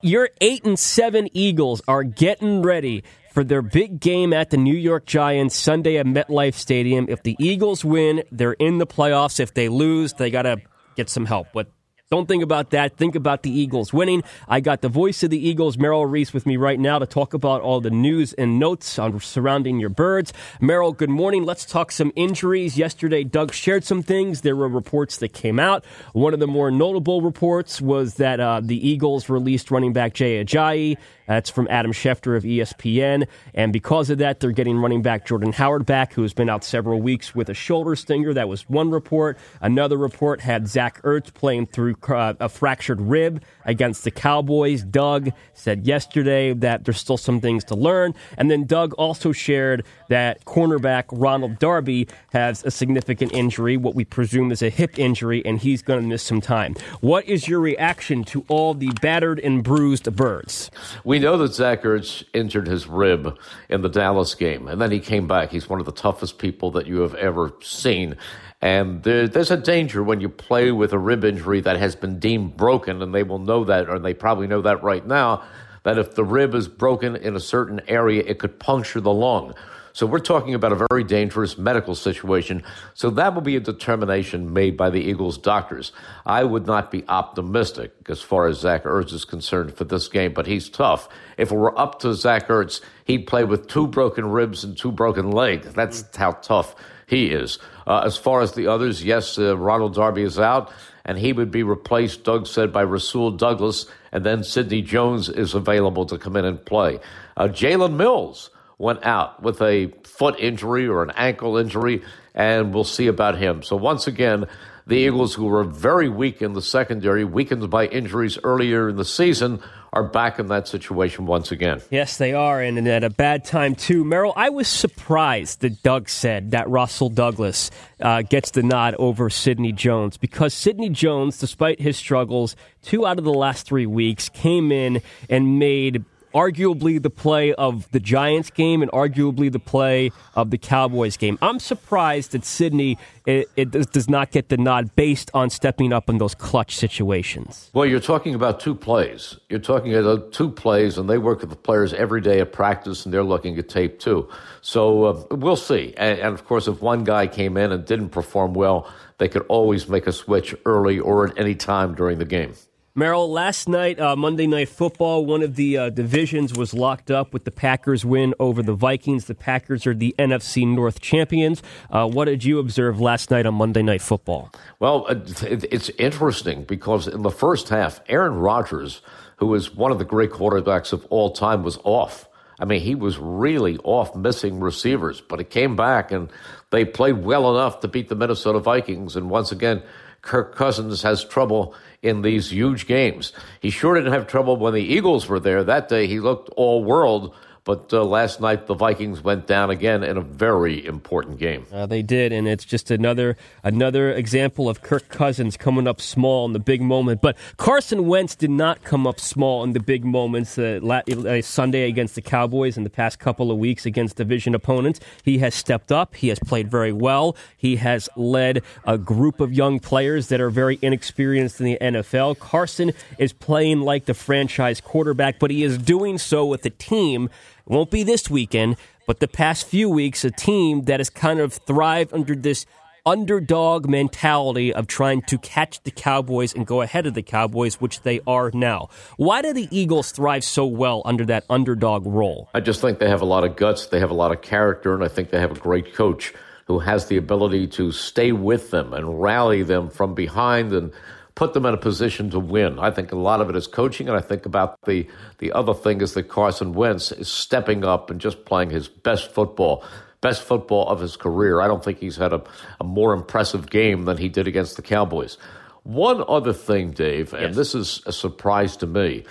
Your 8 and 7 Eagles are getting ready for their big game at the New York Giants Sunday at MetLife Stadium. If the Eagles win, they're in the playoffs. If they lose, they got to get some help. But don't think about that. Think about the Eagles winning. I got the voice of the Eagles, Merrill Reese, with me right now to talk about all the news and notes on surrounding your birds. Merrill, good morning. Let's talk some injuries. Yesterday, Doug shared some things. There were reports that came out. One of the more notable reports was that uh, the Eagles released running back Jay Ajayi. That's from Adam Schefter of ESPN. And because of that, they're getting running back Jordan Howard back, who has been out several weeks with a shoulder stinger. That was one report. Another report had Zach Ertz playing through uh, a fractured rib against the Cowboys. Doug said yesterday that there's still some things to learn. And then Doug also shared that cornerback Ronald Darby has a significant injury, what we presume is a hip injury, and he's going to miss some time. What is your reaction to all the battered and bruised birds? We know that Zach Ertz injured his rib in the Dallas game, and then he came back. He's one of the toughest people that you have ever seen. And there, there's a danger when you play with a rib injury that has been deemed broken, and they will know that, or they probably know that right now, that if the rib is broken in a certain area, it could puncture the lung. So we're talking about a very dangerous medical situation. So that will be a determination made by the Eagles doctors. I would not be optimistic as far as Zach Ertz is concerned for this game, but he's tough. If it were up to Zach Ertz, he'd play with two broken ribs and two broken legs. That's how tough he is. Uh, as far as the others, yes, uh, Ronald Darby is out, and he would be replaced, Doug said, by Rasul Douglas, and then Sidney Jones is available to come in and play. Uh, Jalen Mills went out with a foot injury or an ankle injury, and we'll see about him. So once again, the Eagles, who were very weak in the secondary, weakened by injuries earlier in the season, are back in that situation once again. Yes, they are, and at a bad time too. Merrill, I was surprised that Doug said that Rasul Douglas uh, gets the nod over Sidney Jones because Sidney Jones, despite his struggles, two out of the last three weeks came in and made arguably the play of the Giants game and arguably the play of the Cowboys game. I'm surprised that Sidney it, it does, not get the nod based on stepping up in those clutch situations. Well, you're talking about two plays. You're talking about two plays, and they work with the players every day at practice, and they're looking at tape too. So uh, we'll see. And, and of course, if one guy came in and didn't perform well, they could always make a switch early or at any time during the game. Merrill, last night, uh, Monday Night Football, one of the uh, divisions was locked up with the Packers win over the Vikings. The Packers are the NFC North champions. Uh, what did you observe last night on Monday Night Football? Well, uh, it's interesting because in the first half, Aaron Rodgers, who is one of the great quarterbacks of all time, was off. I mean, he was really off missing receivers, but it came back and they played well enough to beat the Minnesota Vikings. And once again, Kirk Cousins has trouble in these huge games. He sure didn't have trouble when the Eagles were there. That day he looked all world but uh, last night, the Vikings went down again in a very important game. Uh, they did, and it's just another another example of Kirk Cousins coming up small in the big moment. But Carson Wentz did not come up small in the big moments. Uh, uh, Sunday against the Cowboys, in the past couple of weeks against division opponents, he has stepped up. He has played very well. He has led a group of young players that are very inexperienced in the NFL. Carson is playing like the franchise quarterback, but he is doing so with a team won't be this weekend, but the past few weeks, a team that has kind of thrived under this underdog mentality of trying to catch the Cowboys and go ahead of the Cowboys, which they are now. Why do the Eagles thrive so well under that underdog role? I just think they have a lot of guts, they have a lot of character, and I think they have a great coach who has the ability to stay with them and rally them from behind and put them in a position to win. I think a lot of it is coaching, and I think about the the other thing is that Carson Wentz is stepping up and just playing his best football. Best football of his career. I don't think he's had a, a more impressive game than he did against the Cowboys. One other thing, Dave, and yes. this is a surprise to me.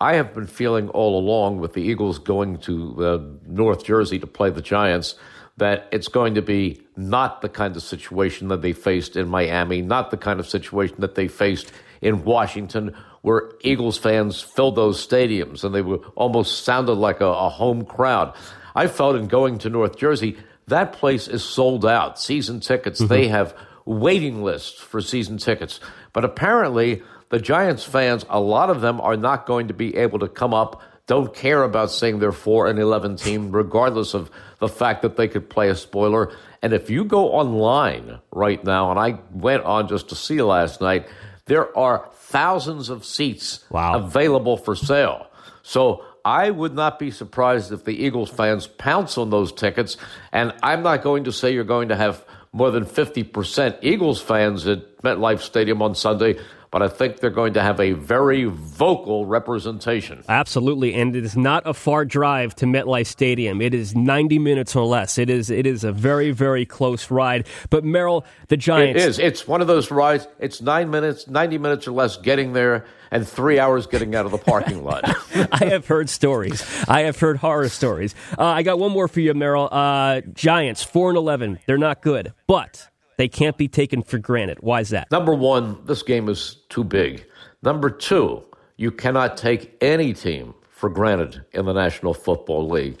I have been feeling all along with the Eagles going to uh, North Jersey to play the Giants that it's going to be not the kind of situation that they faced in Miami, not the kind of situation that they faced in Washington, where Eagles fans filled those stadiums and they were almost sounded like a, a home crowd. I felt in going to North Jersey, that place is sold out. Season tickets, mm-hmm. they have waiting lists for season tickets. But apparently, the Giants fans, a lot of them are not going to be able to come up, don't care about saying they're 4 and 11 team, regardless of the fact that they could play a spoiler. And if you go online right now, and I went on just to see last night, there are thousands of seats wow. available for sale. So I would not be surprised if the Eagles fans pounce on those tickets. And I'm not going to say you're going to have more than 50% Eagles fans at MetLife Stadium on Sunday, but I think they're going to have a very vocal representation. Absolutely, and it is not a far drive to MetLife Stadium. It is 90 minutes or less. It is it is a very very close ride. But Merrill, the Giants. It is. It's one of those rides. It's nine minutes, 90 minutes or less getting there and three hours getting out of the parking lot. I have heard stories. I have heard horror stories. Uh, I got one more for you, Merrill. Uh, Giants, 4 and 11. They're not good, but they can't be taken for granted. Why is that? Number one, this game is too big. Number two, you cannot take any team for granted in the National Football League.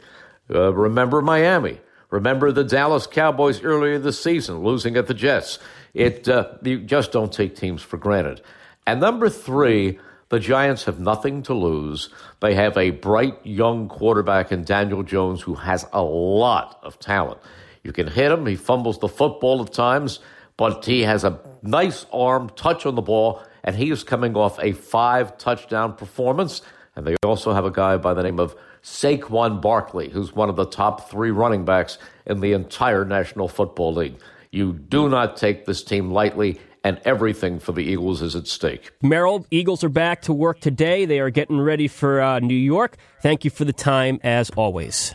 Uh, remember Miami. Remember the Dallas Cowboys earlier this season losing at the Jets. It uh, you just don't take teams for granted. And number three, the Giants have nothing to lose. They have a bright young quarterback in Daniel Jones who has a lot of talent. You can hit him. He fumbles the football at times, but he has a nice arm, touch on the ball, and he is coming off a five touchdown performance. And they also have a guy by the name of Saquon Barkley, who's one of the top three running backs in the entire National Football League. You do not take this team lightly, and everything for the Eagles is at stake. Merrill, Eagles are back to work today. They are getting ready for uh, New York. Thank you for the time, as always.